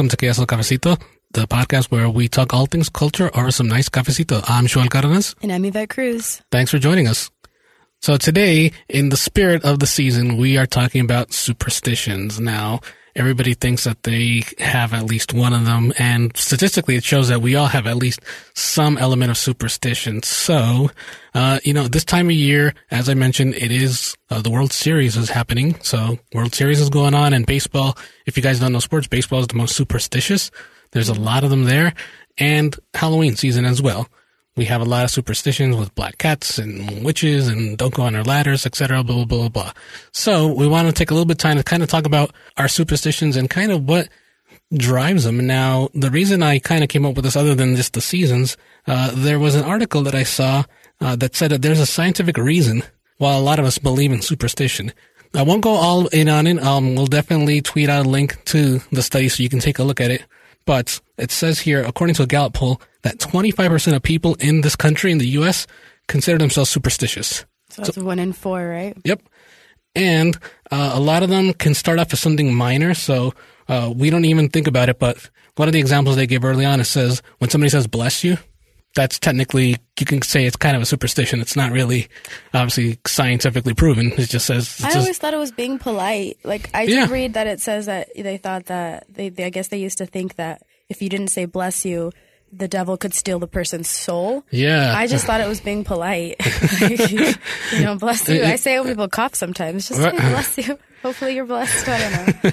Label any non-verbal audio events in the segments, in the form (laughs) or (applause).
Welcome to KSL Cafecito, the podcast where we talk all things culture or some nice cafecito. I'm Xoel Cardenas. And I'm Yvette Cruz. Thanks for joining us. So today, in the spirit of the season, we are talking about superstitions. Now, everybody thinks that they have at least one of them, and statistically, it shows that we all have at least some element of superstition. So, uh, you know, this time of year, as I mentioned, it is uh, the World Series is happening. So, World Series is going on, and baseball. If you guys don't know sports, baseball is the most superstitious. There's a lot of them there, and Halloween season as well. We have a lot of superstitions with black cats and witches and don't go on our ladders, etc. Blah blah blah blah. So we want to take a little bit of time to kind of talk about our superstitions and kind of what drives them. Now, the reason I kind of came up with this, other than just the seasons, uh, there was an article that I saw uh, that said that there's a scientific reason why a lot of us believe in superstition. I won't go all in on it. Um, we'll definitely tweet out a link to the study so you can take a look at it. But it says here, according to a Gallup poll, that 25% of people in this country, in the U.S., consider themselves superstitious. So that's one in four, right? Yep. And uh, a lot of them can start off as something minor, so uh, we don't even think about it. But one of the examples they gave early on, it says when somebody says "bless you," that's technically you can say it's kind of a superstition. It's not really obviously scientifically proven. It just says. I just, always thought it was being polite. Like I did Yeah. read that it says that they thought that they, they I guess they used to think that if you didn't say bless you, the devil could steal the person's soul. yeah. I just thought it was being polite. Like, (laughs) you know, bless you. I say when people cough sometimes. Just say bless you. Hopefully you're blessed. I don't know.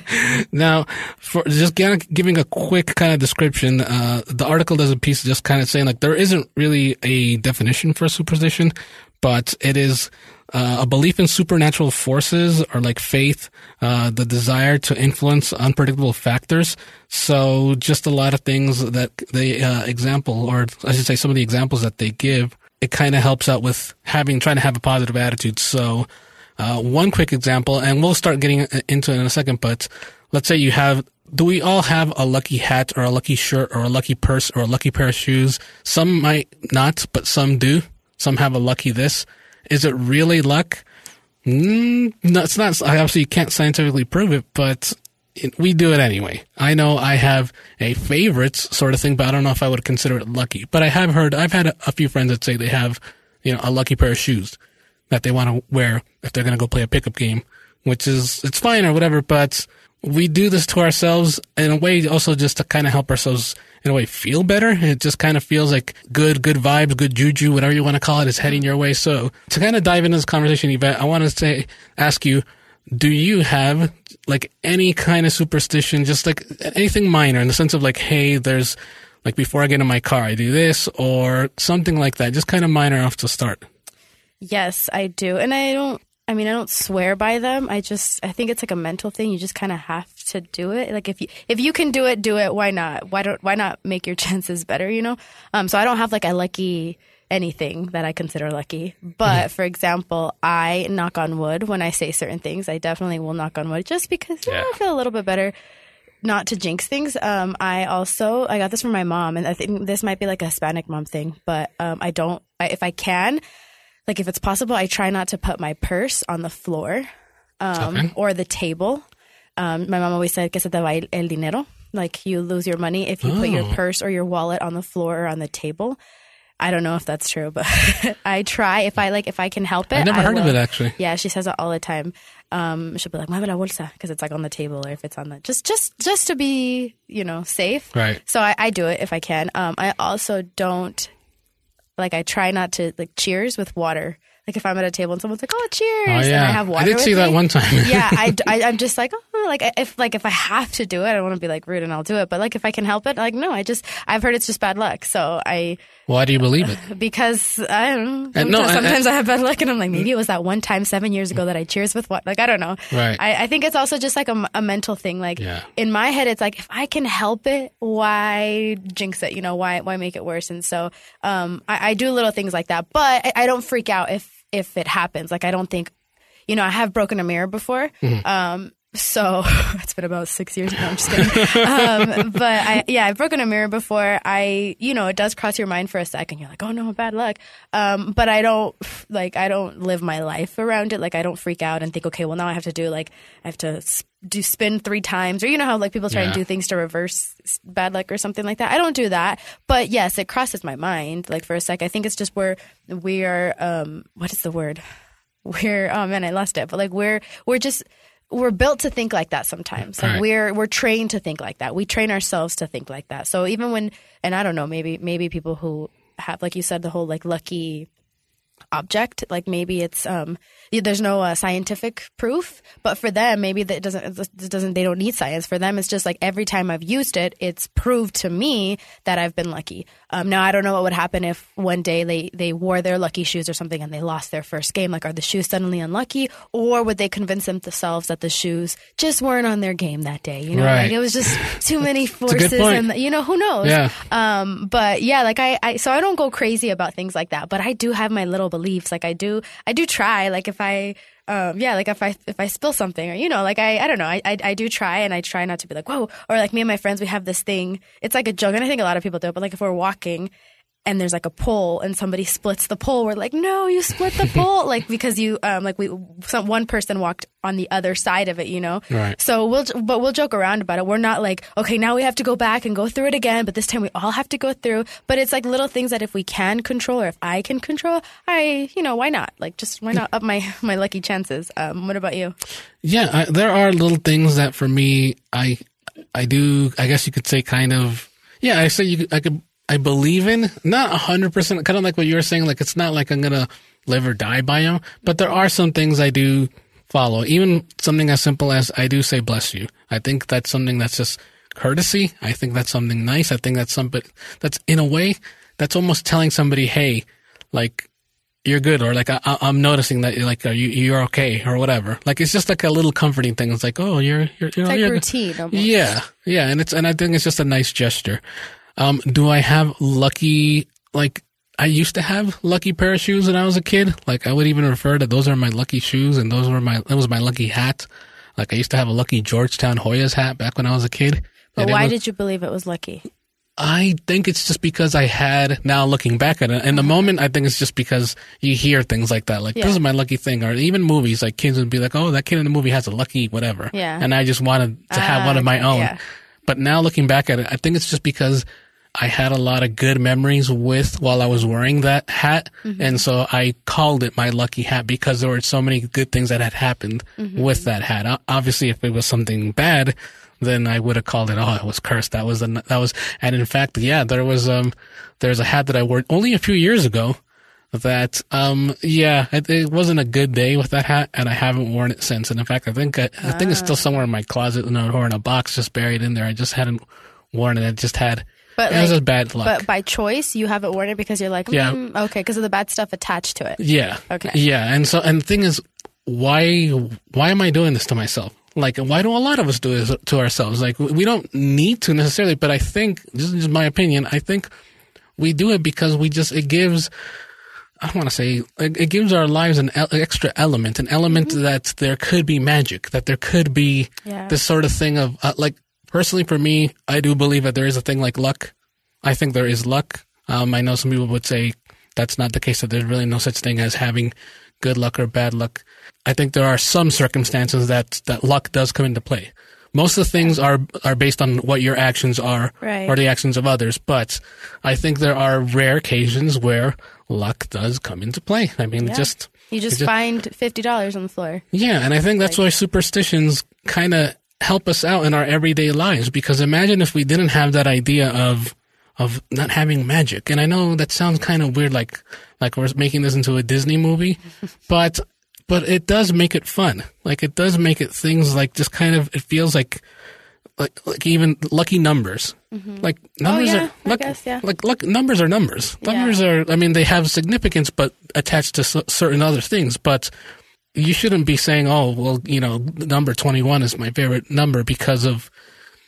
(laughs) Now, for just gi- giving a quick kind of description, uh, the article does a piece just kind of saying like there isn't really a definition for superstition, but it is uh, a belief in supernatural forces or like faith, uh, the desire to influence unpredictable factors. So just a lot of things that they uh, example, or I should say some of the examples that they give, it kind of helps out with having, trying to have a positive attitude. So, uh, one quick example, and we'll start getting into it in a second, but let's say you have, do we all have a lucky hat or a lucky shirt or a lucky purse or a lucky pair of shoes? Some might not, but some do. Some have a lucky this. Is it really luck? Mm, no, it's not. I obviously can't scientifically prove it, but it, we do it anyway. I know I have a favorites sort of thing, but I don't know if I would consider it lucky. But I have heard, I've had a, a few friends that say they have, you know, a lucky pair of shoes that they want to wear if they're going to go play a pickup game, which is, it's fine or whatever, but we do this to ourselves in a way also just to kind of help ourselves in a way feel better. It just kind of feels like good, good vibes, good juju, whatever you want to call it is heading your way. So to kind of dive into this conversation, Yvette, I want to say, ask you, do you have like any kind of superstition, just like anything minor in the sense of like, hey, there's like before I get in my car, I do this or something like that, just kind of minor off to start. Yes, I do. And I don't I mean, I don't swear by them. I just I think it's like a mental thing. You just kind of have to do it. Like if you if you can do it, do it. Why not? Why don't why not make your (laughs) chances better, you know? Um so I don't have like a lucky anything that I consider lucky. But for example, I knock on wood when I say certain things. I definitely will knock on wood just because know, I feel a little bit better not to jinx things. Um, I also I got this from my mom, and I think this might be like a Hispanic mom thing, but um, I don't. I, if I can, like if it's possible, I try not to put my purse on the floor um, Okay. or the table. Um, my mom always said que se te va el dinero. like you lose your money if you put your Oh. purse or your wallet on the floor or on the table. I don't know if that's true, but (laughs) I try if I like if I can help it. I've never I heard of it actually. Yeah, she says it all the time. Um, she'll be like, "Mueve la bolsa," because it's like on the table or if it's on the just just just to be you know safe. Right. So I, I do it if I can. Um, I also don't like I try not to like cheers with water. Like if I'm at a table and someone's like, "Oh, cheers," Oh and I have water. I did see that one time. (laughs) yeah, I, (laughs) I am just like oh, like if like if I have to do it, I don't want to be like rude and I'll do it. But like if I can help it, like no, I just I've heard it's just bad luck. So I Why do you believe it? (laughs) because I don't know. And no, Sometimes, and- sometimes I have bad luck, and I'm like maybe it was that one time seven years ago that I cheers with what like I don't know. Right. I, I think it's also just like a, a mental thing. Like Yeah. in my head, it's like if I can help it, why jinx it? You know, why why make it worse? And so um, I, I do little things like that, but I, I don't freak out if if it happens. Like I don't think, you know, I have broken a mirror before. Um, so (laughs) it's been about six years now. I'm just kidding. um, but I, yeah, I've broken a mirror before. I, you know, it does cross your mind for a second. You're like, oh no, bad luck. Um, but I don't like, I don't live my life around it. Like I don't freak out and think, okay, well now I have to do like, I have to do spin three times or you know how like people try and do things to reverse bad luck or something like that. I don't do that. But yes, it crosses my mind like for a sec. I think it's just where we are, um, what is the word? we're oh man i lost it but like we're we're just we're built to think like that sometimes like Right. we're we're trained to think like that. We train ourselves to think like that. So even when and i don't know maybe maybe people who have like you said the whole like lucky object like maybe it's um there's no uh, scientific proof but for them maybe that doesn't it doesn't they don't need science. For them it's just like every time i've used it it's proved to me that i've been lucky um now i don't know what would happen if one day they they wore their lucky shoes or something and they lost their first game like are the shoes suddenly unlucky or would they convince themselves that the shoes just weren't on their game that day you know Right. like it was just too (laughs) many a good forces point. and you know who knows Yeah. um, but yeah, like I, I, so I don't go crazy about things like that, but I do have my little beliefs. Like I do, I do try. Like if I, um, yeah, like if I if I spill something or you know, like I, I don't know, I, I I do try and I try not to be like whoa or like me and my friends we have this thing. It's like a joke, and I think a lot of people do. But like if we're walking. And there's like a pole, and somebody splits the pole. We're like, no, you split the pole, (laughs) like because you, um, like we, some one person walked on the other side of it, you know. Right. So we'll, but we'll joke around about it. We're not like, okay, now we have to go back and go through it again, but this time we all have to go through. But it's like little things that if we can control or if I can control, I, you know, why not? Like, just why not up my (laughs) my lucky chances? Um, what about you? Yeah, I, there are little things that for me, I, I do. I guess you could say kind of. Yeah, I say you. I could. I believe in not a hundred percent. Kind of like what you were saying. Like it's not like I'm gonna live or die by them, but there are some things I do follow. Even something as simple as I do say bless you. I think that's something that's just courtesy. I think that's something nice. I think that's something that's in a way that's almost telling somebody, hey, like you're good or like I, I- I'm noticing that like are you you're okay or whatever. Like it's just like a little comforting thing. It's like oh you're you're, you're, It's like you're routine. Almost. yeah yeah and it's and I think it's just a nice gesture. Um, do I have lucky like I used to have lucky pair of shoes when I was a kid. Like I would even refer to those are my lucky shoes and those were my that was my lucky hat. Like I used to have a lucky Georgetown Hoyas hat back when I was a kid. But why was- did you believe it was lucky? I think it's just because I had now looking back at it in the moment. I think it's just because you hear things like that, like Yeah. this is my lucky thing, or even movies. Like kids would be like, "Oh, that kid in the movie has a lucky whatever," Yeah. and I just wanted to have Ah, one of my own. yeah. But now looking back at it, I think it's just because I had a lot of good memories with while I was wearing that hat, Mm-hmm. and so I called it my lucky hat because there were so many good things that had happened Mm-hmm. with that hat. Obviously, if it was something bad, then I would have called it. Oh, it was cursed. That was the that was. And in fact, yeah, there was um, there's a hat that I wore only a few years ago. That um, yeah, it, it wasn't a good day with that hat, and I haven't worn it since. And in fact, I think I, I think it's still somewhere in my closet or in a box, just buried in there. I just hadn't worn it. I just had. But it was like- a bad luck. But by choice, you have it it because you're like, Yeah. mm, okay, because of the bad stuff attached to it. Yeah. Okay. Yeah, and so and the thing is, why why am I doing this to myself? Like, why do a lot of us do this to ourselves? Like, we don't need to necessarily, but I think this is just my opinion. I think we do it because we just it gives. I want to say it, gives our lives an extra element, an element that there could be magic, that there could be Yeah. this sort of thing of uh, like personally for me, I do believe that there is a thing like luck. I think there is luck. Um, I know some people would say that's not the case, that there's really no such thing as having good luck or bad luck. I think there are some circumstances that, that luck does come into play. Most of the things are are based on what your actions are Right. or the actions of others. But I think there are rare occasions where luck does come into play. I mean, Yeah. just You just, just- find fifty dollars on the floor. yeah, and I think that's why superstitions kind of help us out in our everyday lives. Because imagine if we didn't have that idea of of not having magic. And I know that sounds kind of weird, like like we're making this into a Disney movie, (laughs) but but it does make it fun. Like it does make it things like just kind of it feels like like like even lucky numbers. Mm-hmm. Like oh, numbers Oh, yeah, are luck, guess, yeah. like luck, numbers are numbers. Yeah. Numbers are I mean they have significance but attached to c- certain other things, but you shouldn't be saying, "Oh, well, you know, number 21 is my favorite number because of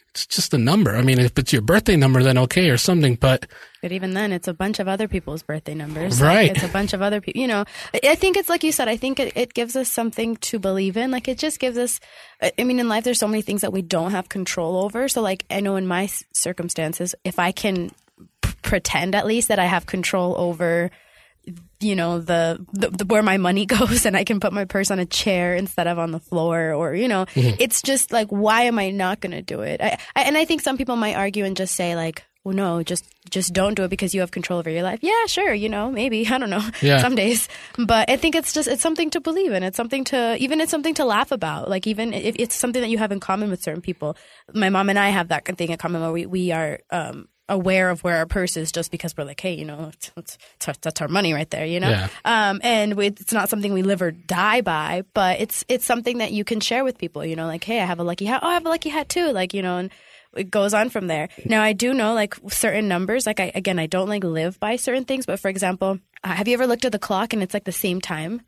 it's just a number." I mean, if it's your birthday number then okay or something, but But even then, it's a bunch of other people's birthday numbers. Right. Like, it's a bunch of other people. You know, I think it's like you said. I think it, it gives us something to believe in. Like it just gives us. I mean, in life, there's so many things that we don't have control over. So, like, I know in my circumstances, if I can pretend at least that I have control over. You know the, the, the where my money (laughs) goes, and I can put my purse on a chair instead of on the floor, or you know, it's just like, why am I not going to do it? I, I, and I think some people might argue and just say like, well, no, just just don't do it because you have control over your life. Yeah, sure, you know, maybe (laughs) I don't know, Yeah. some days, but I think it's just it's something to believe in. It's something to even it's something to laugh about. Like even if it's something that you have in common with certain people. My mom and I have that thing in common where we we are. um aware of where our purse is just because we're like hey you know it's- that's our money right there you know Yeah. um, and we, it's not something we live or die by, but it's it's something that you can share with people. You know, like, hey, I have a lucky hat. Oh, I have a lucky hat too. Like, you know, and it goes on from there. Now, I do know like certain numbers. Like, I again, I don't like live by certain things, but for example, uh, have you ever looked at the clock and it's like the same time?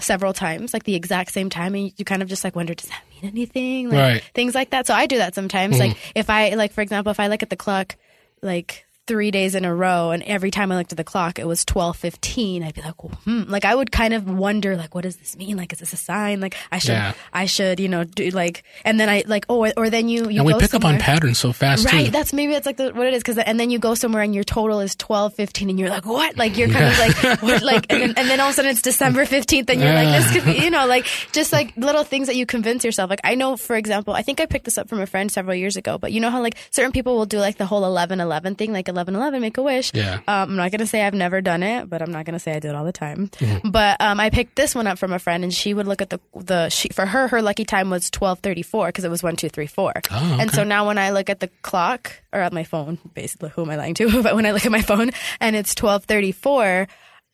several times, like the exact same time, and you kind of just like wonder, does that mean anything? Like, Right. Things like that. So I do that sometimes. Like if I like, for example, if I look at the clock, like three days in a row, and every time I looked at the clock, it was twelve fifteen. I'd be like, hmm. Like I would kind of wonder, like, what does this mean? Like, is this a sign? Like I should, Yeah. I should, you know, do like, and then I like, oh, or, or then you, you and we go pick up on somewhere- patterns so fast Right, too. that's maybe that's like the, what it is. Because and then you go somewhere and your total is twelve fifteen, and you're like, what? Like you're kind of like, what? Like, (laughs) and then, and then all of a sudden it's December fifteenth, and you're like, this could be, you know, like just like little things that you convince yourself. Like I know, for example, I think I picked this up from a friend several years ago, but you know how like certain people will do like the whole eleven eleven thing, like eleven eleven, make a wish. Yeah. Um, I'm not gonna say I've never done it, but I'm not gonna say I do it all the time. Mm-hmm. But um, I picked this one up from a friend, and she would look at the the she, for her her lucky time was twelve thirty four because it was one two three four. Oh, And so now when I look at the clock or at my phone, basically, who am I lying to? (laughs) but when I look at my phone and it's twelve thirty four.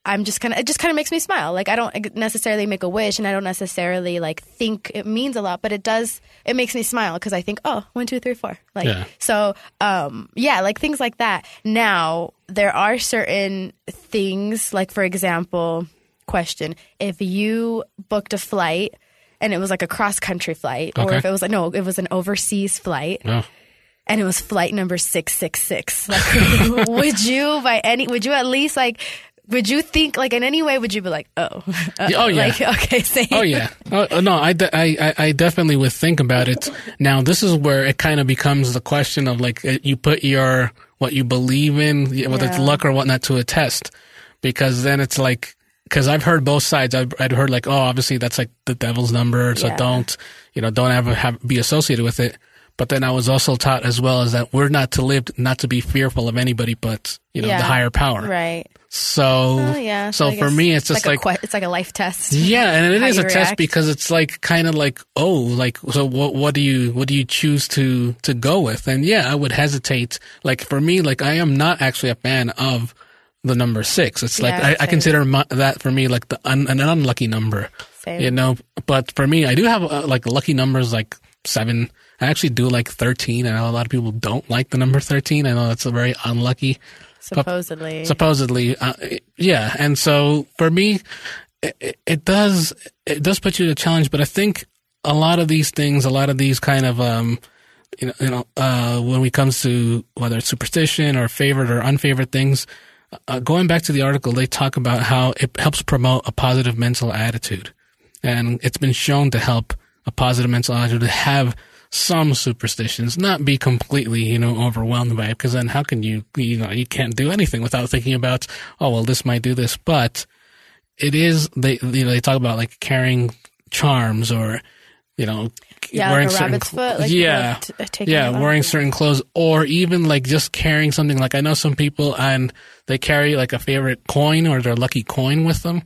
I'm just kind of, it just kind of makes me smile. Like, I don't necessarily make a wish and I don't necessarily like think it means a lot, but it does, it makes me smile because I think, oh, one, two, three, four. Like, Yeah. so, um, yeah, like things like that. Now, there are certain things, like, for example, question if you booked a flight and it was like a cross country flight, or if it was like, no, it was an overseas flight Oh. and it was flight number 666. Like, (laughs) would you, by any, would you at least like, would you think like in any way would you be like oh (laughs) uh, oh, yeah. like (laughs) okay same Oh yeah. Oh, uh, no, I, de- I, I- definitely would think about it. Now, this is where it kind of becomes the question of like you put your what you believe in, whether it's luck or whatnot, to a test, because then it's like because I've heard both sides. I've, I'd heard like, oh, obviously that's like the devil's number, so Yeah. don't you know don't ever have be associated with it. But then I was also taught as well as that we're not to live, not to be fearful of anybody, but you know Yeah. the higher power. right So, oh yeah so I for me, it's just like, like, a it's like a life test yeah, and it is a you test because it's like kind of like oh, like so what what do you what do you choose to to go with? And yeah, I would hesitate. Like for me, like I am not actually a fan of the number six. It's like Yeah, I, I consider my, that for me like the un, an unlucky number. Same. You know, but for me, I do have uh, like lucky numbers like seven. I actually do like thirteen. I know a lot of people don't like the number thirteen. I know that's a very unlucky supposedly supposedly uh, yeah and so for me it, it- it does it does put you to a challenge but i think a lot of these things a lot of these kind of um you know you know uh when it comes to whether it's superstition or favorite or unfavorite things uh, going back to the article they talk about how it helps promote a positive mental attitude and it's been shown to help a positive mental attitude to have some superstitions, not be completely, you know, overwhelmed by it. Because then, how can you, you know, you can't do anything without thinking about, oh, well, this might do this. But it is they, you know, they talk about like carrying charms or you know, Yeah, wearing like a certain rabbit's cl- foot. Like, yeah, like, t- uh, yeah, wearing certain clothes, or even like just carrying something. Like I know some people and they carry like a favorite coin or their lucky coin with them.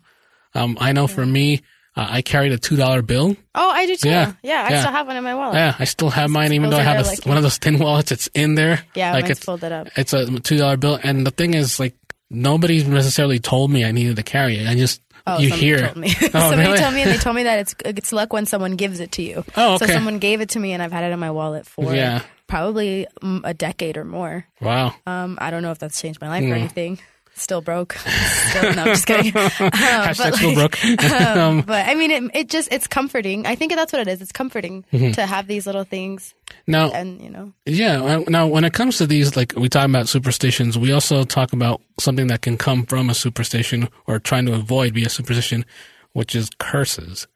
Um, I know for me, uh, I carried a two dollar bill. Oh, I do too. Yeah, Yeah, I yeah. still have one in my wallet. Yeah, I still have mine, even Those though I have a, like- one of those tin (laughs) wallets. It's in there. Yeah, like it's folded up. it's a two dollar bill, and the thing is, like nobody necessarily told me I needed to carry it. I just Oh, you hear. Told me. (laughs) Oh, (laughs) somebody really? told me, and they told me that it's it's luck when someone gives it to you. Oh, okay. So someone gave it to me, and I've had it in my wallet for Yeah. probably mm, a decade or more. Wow. Um, I don't know if that's changed my life Hmm. or anything. Still broke. (laughs) Still, no, I'm just kidding. (laughs) (laughs) Um, Hashtag school like, broke. um, but I mean, it, it just it's comforting. I think that's what it is. It's comforting Mm-hmm. to have these little things, now, and you know, Yeah. uh, Now, when it comes to these, like we talk about superstitions, we also talk about something that can come from a superstition or trying to avoid be a superstition, which is curses.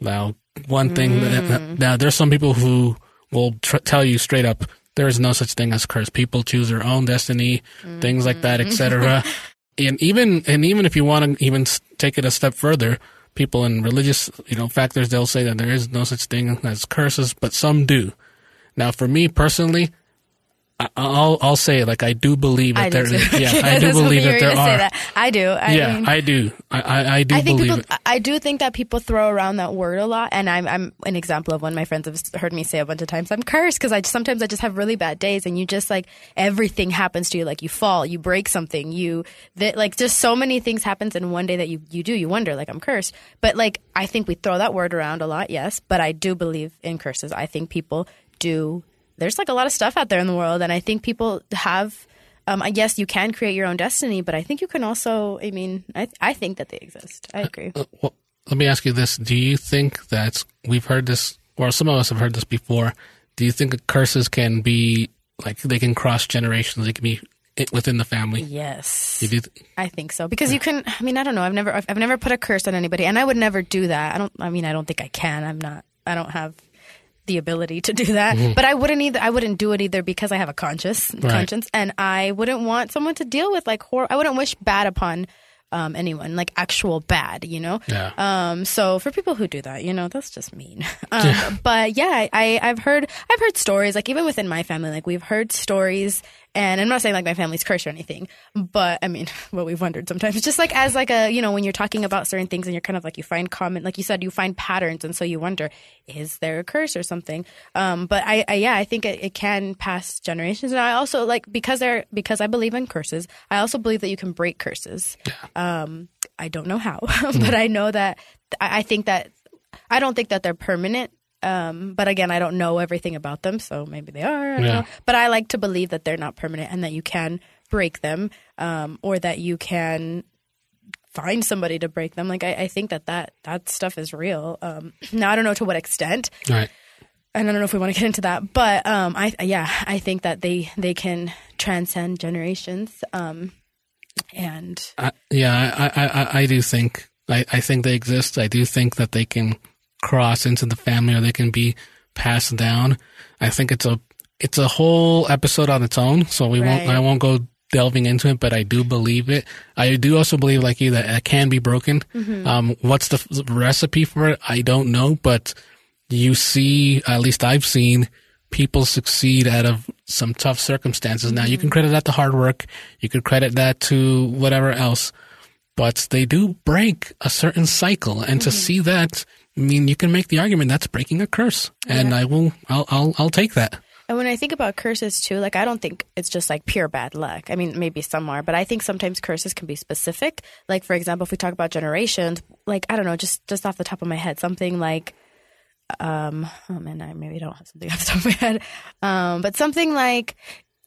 Now, one thing that, now there's some people who will tr- tell you straight up there is no such thing as curse. People choose their own destiny, things like that, etc. and even and even if you want to even take it a step further, people in religious you know factors they'll say that there is no such thing as curses, but some do. Now, for me personally, I'll I'll say it like I do believe that I there do. Too. Yeah, (laughs) I do believe that there are. that. I do. I yeah, mean, I do. I I, I do I think believe people. it. I do think that people throw around that word a lot, and I'm I'm an example of one. My friends have heard me say a bunch of times. I'm cursed because I just, sometimes I just have really bad days, and you just like everything happens to you. Like you fall, you break something, you that like just so many things happens in one day that you you do. You wonder like I'm cursed, but like I think we throw that word around a lot. Yes, but I do believe in curses. I think people do. There's like a lot of stuff out there in the world, and I think people have. Um, I guess you can create your own destiny, but I think you can also. I mean, I I think that they exist. I agree. Uh, well, let me ask you this: Do you think that we've heard this, or some of us have heard this before? Do you think curses can be like they can cross generations? They can be within the family. Yes, th- I think so because you can. I mean, I don't know. I've never, I've, I've never put a curse on anybody, and I would never do that. I don't. I mean, I don't think I can. I'm not. I don't have the ability to do that. But I wouldn't either. I wouldn't do it either because I have a conscious conscience, and I wouldn't want someone to deal with like horror. I wouldn't wish bad upon. Um, anyone like actual bad, you know. Yeah. Um. So for people who do that, you know, that's just mean. (laughs) Um, But yeah, I I've heard I've heard stories like even within my family, like we've heard stories, and I'm not saying like my family's cursed or anything, but I mean, (laughs) what we've wondered sometimes, just like as like a you know when you're talking about certain things and you're kind of like you find common, like you said, you find patterns, and so you wonder, is there a curse or something? Um. But I, I yeah, I think it, it can pass generations, and I also like because they're because I believe in curses. I also believe that you can break curses. Um. I don't know how, (laughs) but I know that I, I think that I don't think that they're permanent. Um, but again, I don't know everything about them, so maybe they are. I Yeah. But I like to believe that they're not permanent and that you can break them, um, or that you can find somebody to break them. Like I, I think that, that that stuff is real. Um, (clears throat) now I don't know to what extent, right. and I don't know if we want to get into that, but um, I yeah, I think that they they can transcend generations. Um, and I, yeah, I, I, I, I do think I, I think they exist. I do think that they can cross into the family or they can be passed down. I think it's a it's a whole episode on its own, so we won't I won't go delving into it, but I do believe it. I do also believe, like you, that it can be broken. Mm-hmm. Um, what's the recipe for it? I don't know, but you see, at least I've seen people succeed out of some tough circumstances. Now you can credit that to hard work. You could credit that to whatever else, but they do break a certain cycle. And to see that, I mean, you can make the argument that's breaking a curse. And I will, I'll, I'll, I'll take that. And when I think about curses too, like I don't think it's just like pure bad luck. I mean, maybe some are, but I think sometimes curses can be specific. Like for example, if we talk about generations, like I don't know, just just off the top of my head, something like um oh man, I maybe don't have something off the top of my head. Um but something like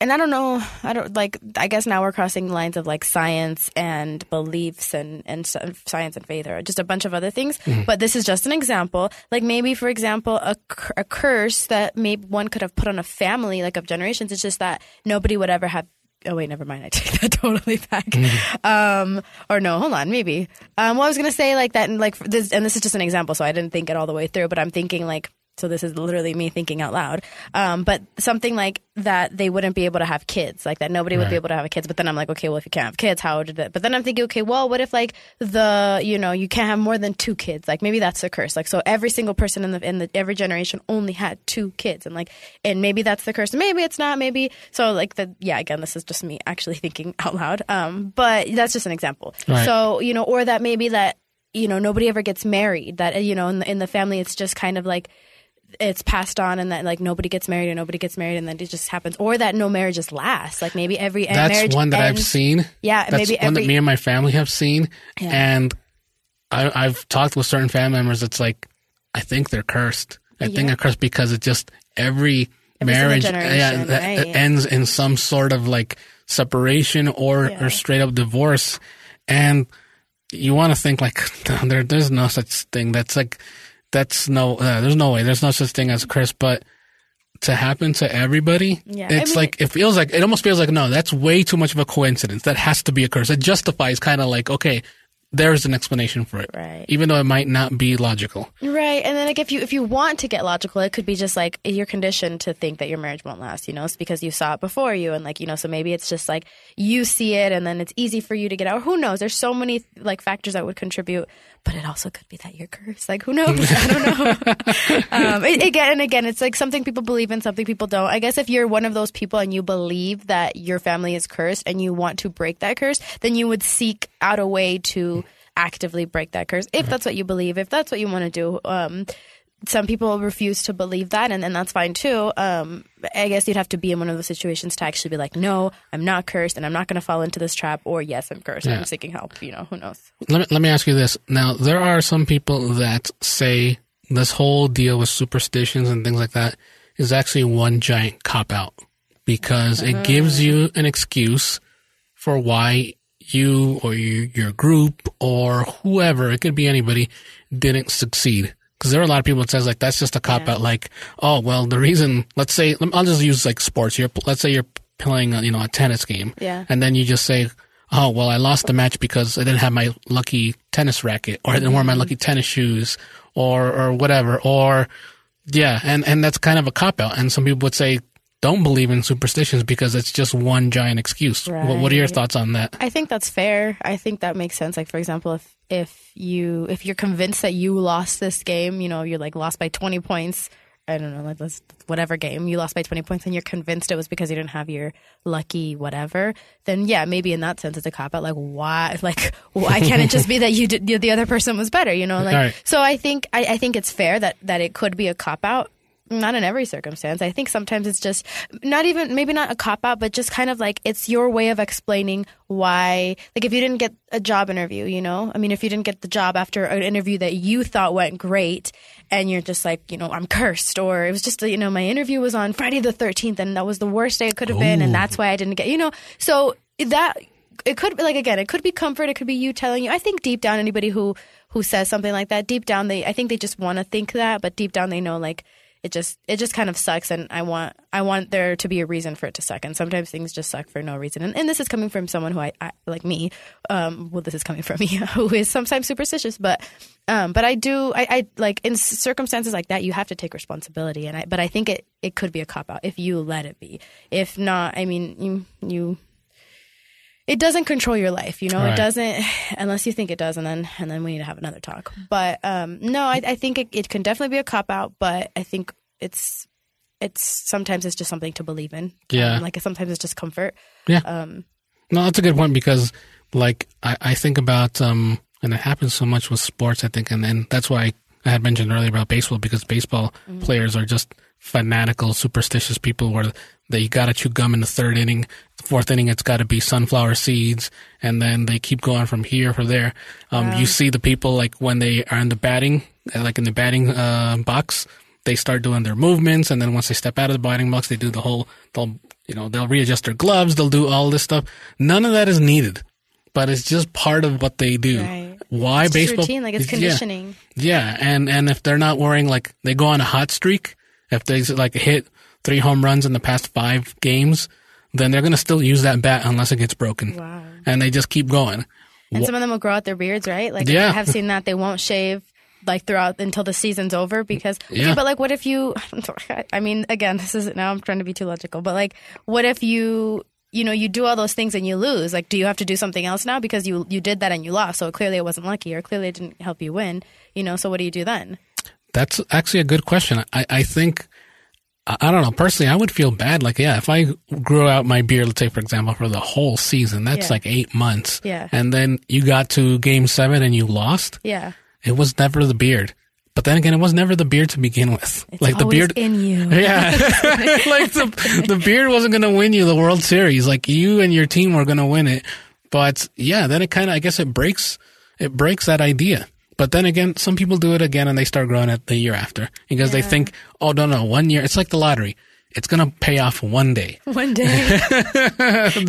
and I don't know, I don't like I guess now we're crossing lines of like science and beliefs and and science and faith or just a bunch of other things, but this is just an example. Like maybe for example, a, a curse that maybe one could have put on a family like of generations it's just that nobody would ever have Oh wait, never mind. I (laughs) take that totally back. Um, or no, hold on, maybe. Um, well, I was gonna say like that, and like this, and this is just an example, so I didn't think it all the way through. But I'm thinking like so this is literally me thinking out loud. Um, but something like that, they wouldn't be able to have kids, like that nobody would be able to have kids. But then I'm like, okay, well, if you can't have kids, how did it? But then I'm thinking, okay, well, what if like the, you know, you can't have more than two kids? Like maybe that's the curse. Like so, every single person in the in the every generation only had two kids, and like, and maybe that's the curse. Maybe it's not. Maybe so. Like the yeah, again, this is just me actually (laughs) thinking out loud. Um, but that's just an example. Right. So you know, or that maybe that you know nobody ever gets married. That you know in the, in the family, it's just kind of like it's passed on and that like nobody gets married and nobody gets married and then it just happens or that no marriages last like maybe every That's marriage one that I've seen. yeah That's maybe one every that me and my family have seen, Yeah. and I, I've talked with certain family members. It's like I think they're cursed. I think Yeah. they're cursed because it just every, Every marriage that right. ends in some sort of like separation or Yeah. or straight up divorce, and you want to think like (laughs) there there's no such thing. That's like that's no uh, there's no way there's no such thing as a curse, but to happen to everybody, Yeah, I it's mean- like it feels like it almost feels like no, that's way too much of a coincidence. That has to be a curse. It justifies kind of like okay, there's an explanation for it, Right. even though it might not be logical. Right, and then like if you if you want to get logical, it could be just like you're conditioned to think that your marriage won't last. You know, it's because you saw it before you, and like you know, so maybe it's just like you see it, and then it's easy for you to get out. Who knows? There's so many like factors that would contribute, but it also could be that you're cursed. Like who knows? (laughs) I don't know. (laughs) um, it, again and again, it's like something people believe in, something people don't. I guess if you're one of those people and you believe that your family is cursed and you want to break that curse, then you would seek out a way to actively break that curse if that's what you believe if that's what you want to do um some people refuse to believe that and, and that's fine too um i guess you'd have to be in one of those situations to actually be like no i'm not cursed and i'm not going to fall into this trap or yes i'm cursed Yeah. i'm seeking help you know who knows Let me let me ask you this. Now, there are some people that say this whole deal with superstitions and things like that is actually one giant cop out because it gives you an excuse for why you or your, your group or whoever, it could be anybody, didn't succeed. Because there are a lot of people that says like that's just a cop out. Like, oh well, the reason. Let's say I'll just use like sports. You're let's say you're playing a, you know a tennis game, Yeah. and then you just say, oh well, I lost the match because I didn't have my lucky tennis racket, or I didn't wear my mm-hmm. lucky tennis shoes, or or whatever, or yeah, and and that's kind of a cop out. And some people would say don't believe in superstitions because it's just one giant excuse. What, what are your thoughts on that? I think that's fair. I think that makes sense. Like for example, if if you if you're convinced that you lost this game, you know, you're like lost by 20 points. I don't know, like this whatever game you lost by 20 points, and you're convinced it was because you didn't have your lucky whatever. Then yeah, maybe in that sense it's a cop out. Like why? (laughs) Like why can't it just be that you did the other person was better? You know, like Right. so. I think I, I think it's fair that that it could be a cop out. Not in every circumstance. I think sometimes it's just not even maybe not a cop out, but just kind of like it's your way of explaining why. Like if you didn't get a job interview, you know, I mean, if you didn't get the job after an interview that you thought went great, and you're just like, you know, I'm cursed, or it was just you know my interview was on Friday the 13th, and that was the worst day it could have been, and that's why I didn't get, you know, so that it could be like again it could be comfort it could be you telling you i think deep down anybody who who says something like that deep down they i think they just want to think that but deep down they know like it just it just kind of sucks and i want i want there to be a reason for it to suck and sometimes things just suck for no reason. And, and this is coming from someone who I, I like me um well this is coming from (laughs) me who is sometimes superstitious but um but i do i i like in circumstances like that you have to take responsibility and i but i think it it could be a cop out if you let it be. If not i mean you you it doesn't control your life, you know. Right. It doesn't, (sighs) unless you think it does, and then and then we need to have another talk. But um, no, I, I think it, it can definitely be a cop out, but I think it's it's sometimes it's just something to believe in. Yeah. um, like sometimes it's just comfort. Yeah. Um, No, that's a good point because, like, I, I think about, um, and it happens so much with sports, I think, and then that's why I had mentioned earlier about baseball because baseball players are just fanatical, superstitious people where they got to chew gum in the third inning, fourth inning, it's got to be sunflower seeds, and then they keep going from here for there. Um, You see the people like when they are in the batting, uh, like in the batting uh, box, they start doing their movements, and then once they step out of the batting box, they do the whole, they'll, you know, they'll readjust their gloves, they'll do all this stuff. None of that is needed, but it's just part of what they do. Right. Why it's baseball? routine, like it's Yeah. conditioning. Yeah, and and if they're not wearing like they go on a hot streak, if they like hit three home runs in the past five games, then they're gonna still use that bat unless it gets broken. Wow. And they just keep going. And some of them will grow out their beards, right? Like Yeah. I have seen that they won't shave like throughout until the season's over because okay, Yeah. but like what if you (laughs) I mean again this is now I'm trying to be too logical but like what if you you know you do all those things and you lose like do you have to do something else now because you you did that and you lost so clearly it wasn't lucky or clearly it didn't help you win you know so what do you do then That's actually a good question. I, I think, I, don't know, personally, I would feel bad. Like, yeah, if I grew out my beard, let's say, for example, for the whole season, that's Yeah. like eight months. Yeah. And then you got to game seven and you lost. yeah It was never the beard. But then again, it was never the beard to begin with. it's like the beard. in you (laughs) Yeah. (laughs) like the, the beard wasn't going to win you the World Series. Like you and your team were going to win it. But yeah, then it kind of, I guess it breaks, it breaks that idea. But then again, some people do it again and they start growing it the year after because they think, oh, no, no, one year, it's like the lottery. It's going to pay off one day. (laughs) one day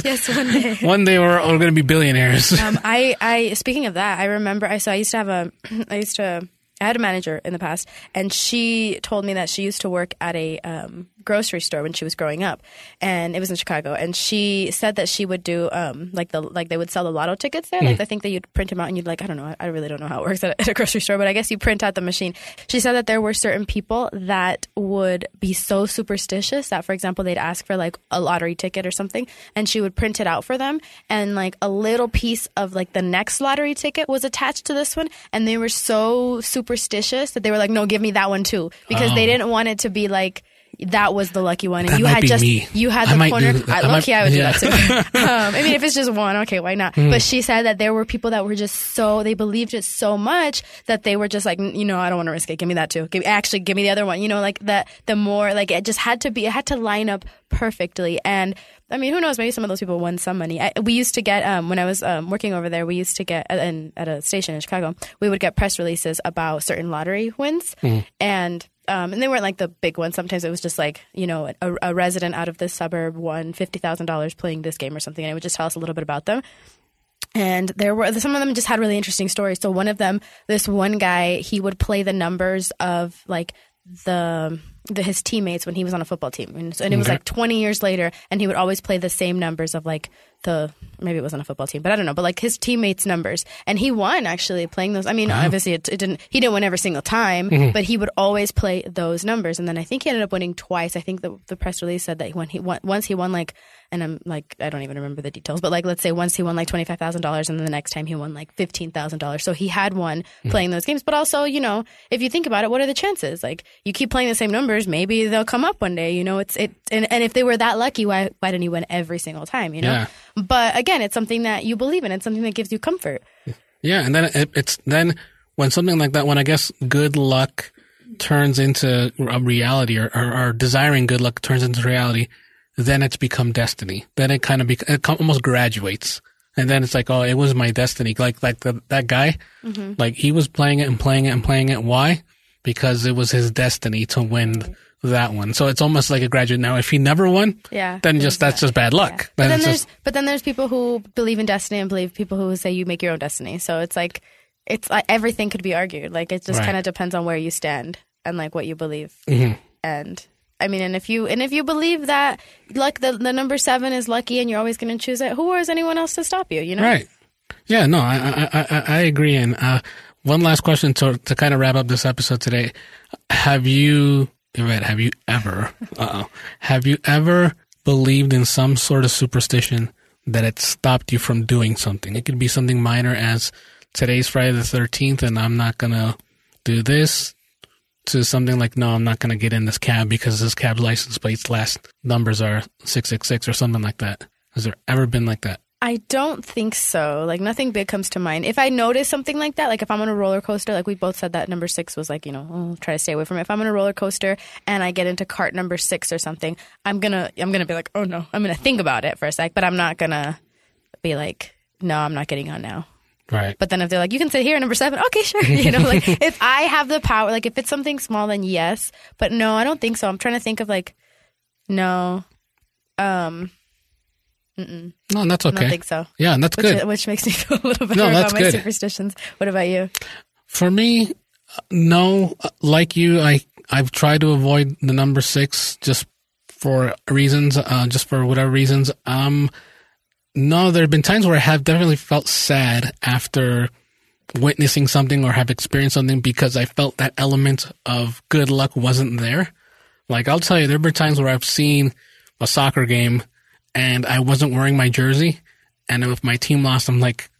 yes one day One day we're, we're going to be billionaires. um, I, I speaking of that, I remember I so I used to have a (clears throat) I used to I had a manager in the past, and she told me that she used to work at a um, grocery store when she was growing up, and it was in Chicago. And she said that she would do um, like the like they would sell the lotto tickets there. Like I think that you'd print them out, and you'd like I don't know, I really don't know how it works at a, (laughs) at a grocery store, but I guess you print out the machine. She said that there were certain people that would be so superstitious that, for example, they'd ask for like a lottery ticket or something, and she would print it out for them, and like a little piece of like the next lottery ticket was attached to this one, and they were so superstitious that they were like, "No, give me that one too," because they didn't want it to be like. That was the lucky one, and That you had just me. you had I the corner. do. I, I lucky, might- I would yeah. do that too. (laughs) um, I mean, if it's just one, okay, why not? Hmm. But she said that there were people that were just so they believed it so much that they were just like, you know, I don't want to risk it. Give me that too. Give actually give me the other one. You know, like that. The more like it just had to be, it had to line up perfectly. And I mean, who knows? Maybe some of those people won some money. I, we used to get um, when I was um, working over there. We used to get uh, in, at a station in Chicago. We would get press releases about certain lottery wins, and um, and they weren't like the big ones. Sometimes it was just like you know a, a resident out of this suburb won fifty thousand dollars playing this game or something, and it would just tell us a little bit about them. And there were some of them just had really interesting stories. So one of them, this one guy, he would play the numbers of like the the his teammates when he was on a football team, and, so, and it was Okay. like twenty years later, and he would always play the same numbers of like the maybe it wasn't a football team, but I don't know, but like his teammates' numbers, and he won actually playing those. I mean, obviously it, it didn't he didn't win every single time, mm-hmm. but he would always play those numbers, and then I think he ended up winning twice. I think the the press release said that when he won once he won like and I'm like I don't even remember the details, but like let's say once he won like twenty five thousand dollars, and then the next time he won like fifteen thousand dollars. So he had one hmm. playing those games. But also, you know, if you think about it, what are the chances? Like you keep playing the same numbers, maybe they'll come up one day. You know, it's it, and, and if they were that lucky, why why didn't he win every single time? You know. Yeah. But again, it's something that you believe in. It's something that gives you comfort. Yeah, and then it, it's then when something like that, when I guess good luck turns into a reality, or, or, or desiring good luck turns into reality, then it's become destiny. Then it kind of bec- it almost graduates, and then it's like, oh, it was my destiny. Like like the, that guy, mm-hmm. like he was playing it and playing it and playing it. Why? Because it was his destiny to win that one. So it's almost like a graduate. Now, if he never won, Yeah. then just that's just bad luck. Yeah. But Then there's just but then there's people who believe in destiny and believe people who say you make your own destiny. So it's like it's like everything could be argued. Like it just Right. kind of depends on where you stand and like what you believe. Mm-hmm. And I mean, and if you and if you believe that luck the the number seven is lucky and you're always going to choose it, who is anyone else to stop you? You know, Right. Yeah, no, I I I, I- I agree. And uh, one last question to to kind of wrap up this episode today: Have you, Yvette, have you ever, uh oh, have you ever believed in some sort of superstition that it stopped you from doing something? It could be something minor as today's Friday the thirteenth, and I'm not gonna do this. To something like, no, I'm not going to get in this cab because this cab's license plate's last numbers are 666 or something like that. Has there ever been like that? I don't think so. Like nothing big comes to mind. If I notice something like that, like if I'm on a roller coaster, like we both said that number six was like, you know, oh, try to stay away from it. If I'm on a roller coaster and I get into cart number six or something, I'm gonna I'm gonna be like, oh no, I'm gonna think about it for a sec, but I'm not gonna be like, no, I'm not getting on now. Right. But then if they're like, you can sit here, number seven, okay, sure. (laughs) You know, like if I have the power, like if it's something small, then yes. But no, I don't think so. I'm trying to think of like, no, um, No, that's okay. I don't think so. Yeah, and that's Which, good. which makes me (laughs) feel a little better No, about my good. superstitions. What about you? For me, no. Like you, I I've tried to avoid the number six just for reasons, uh, just for whatever reasons. Um, no, there have been times where I have definitely felt sad after witnessing something or have experienced something because I felt that element of good luck wasn't there. Like I'll tell you, there have been times where I've seen a soccer game and I wasn't wearing my jersey, and if my team lost, I'm like,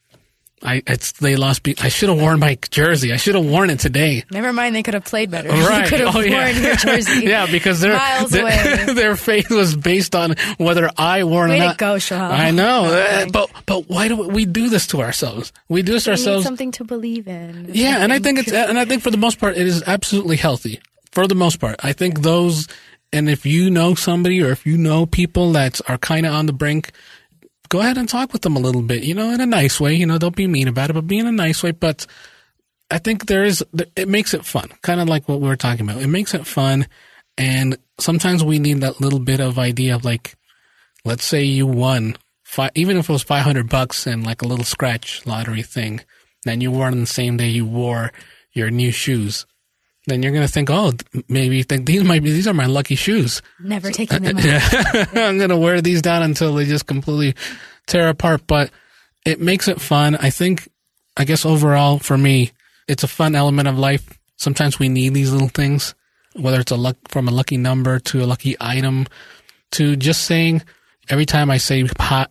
I it's they lost. Be- I should have worn my jersey. I should have worn it today. Never mind, they could have played better. Right. (laughs) You could have Oh, worn yeah. your (laughs) jersey. yeah, because their their, (laughs) their faith was based on whether I wore it Way or to not. go, Shahal. I know, Oh, uh, but but why do we do this to ourselves? We do this need ourselves. something to believe in. Yeah, and I think it's and I think for the most part it is absolutely healthy. For the most part, I think those and if you know somebody or if you know people that are kind of on the brink, go ahead and talk with them a little bit. You know, in a nice way. You know, don't be mean about it, but be in a nice way. But I think there is it makes it fun, kind of like what we were talking about. It makes it fun, and sometimes we need that little bit of idea of like, let's say you won five, even if it was five hundred bucks and like a little scratch lottery thing, then you it on the same day you wore your new shoes. Then you're gonna think, oh, maybe you think these might be these are my lucky shoes. Never taking (laughs) them out. (laughs) I'm gonna wear these down until they just completely tear apart. But it makes it fun. I think, I guess overall for me, it's a fun element of life. Sometimes we need these little things, whether it's a luck from a lucky number to a lucky item to just saying every time I say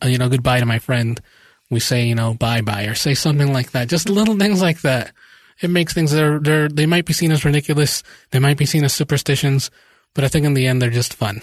you know goodbye to my friend, we say you know bye bye or say something like that. Just little things like that. It makes things they're they're they might be seen as ridiculous, they might be seen as superstitions, but I think in the end they're just fun.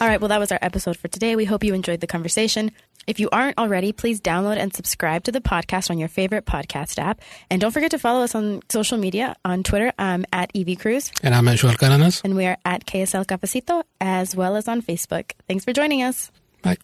All right, well, that was our episode for today. We hope you enjoyed the conversation. If you aren't already, please download and subscribe to the podcast on your favorite podcast app. And don't forget to follow us on social media on Twitter. I'm at EV Cruz. And I'm at Xoel Cardenas. And we are at KSL Cafecito as well as on Facebook. Thanks for joining us. Bye.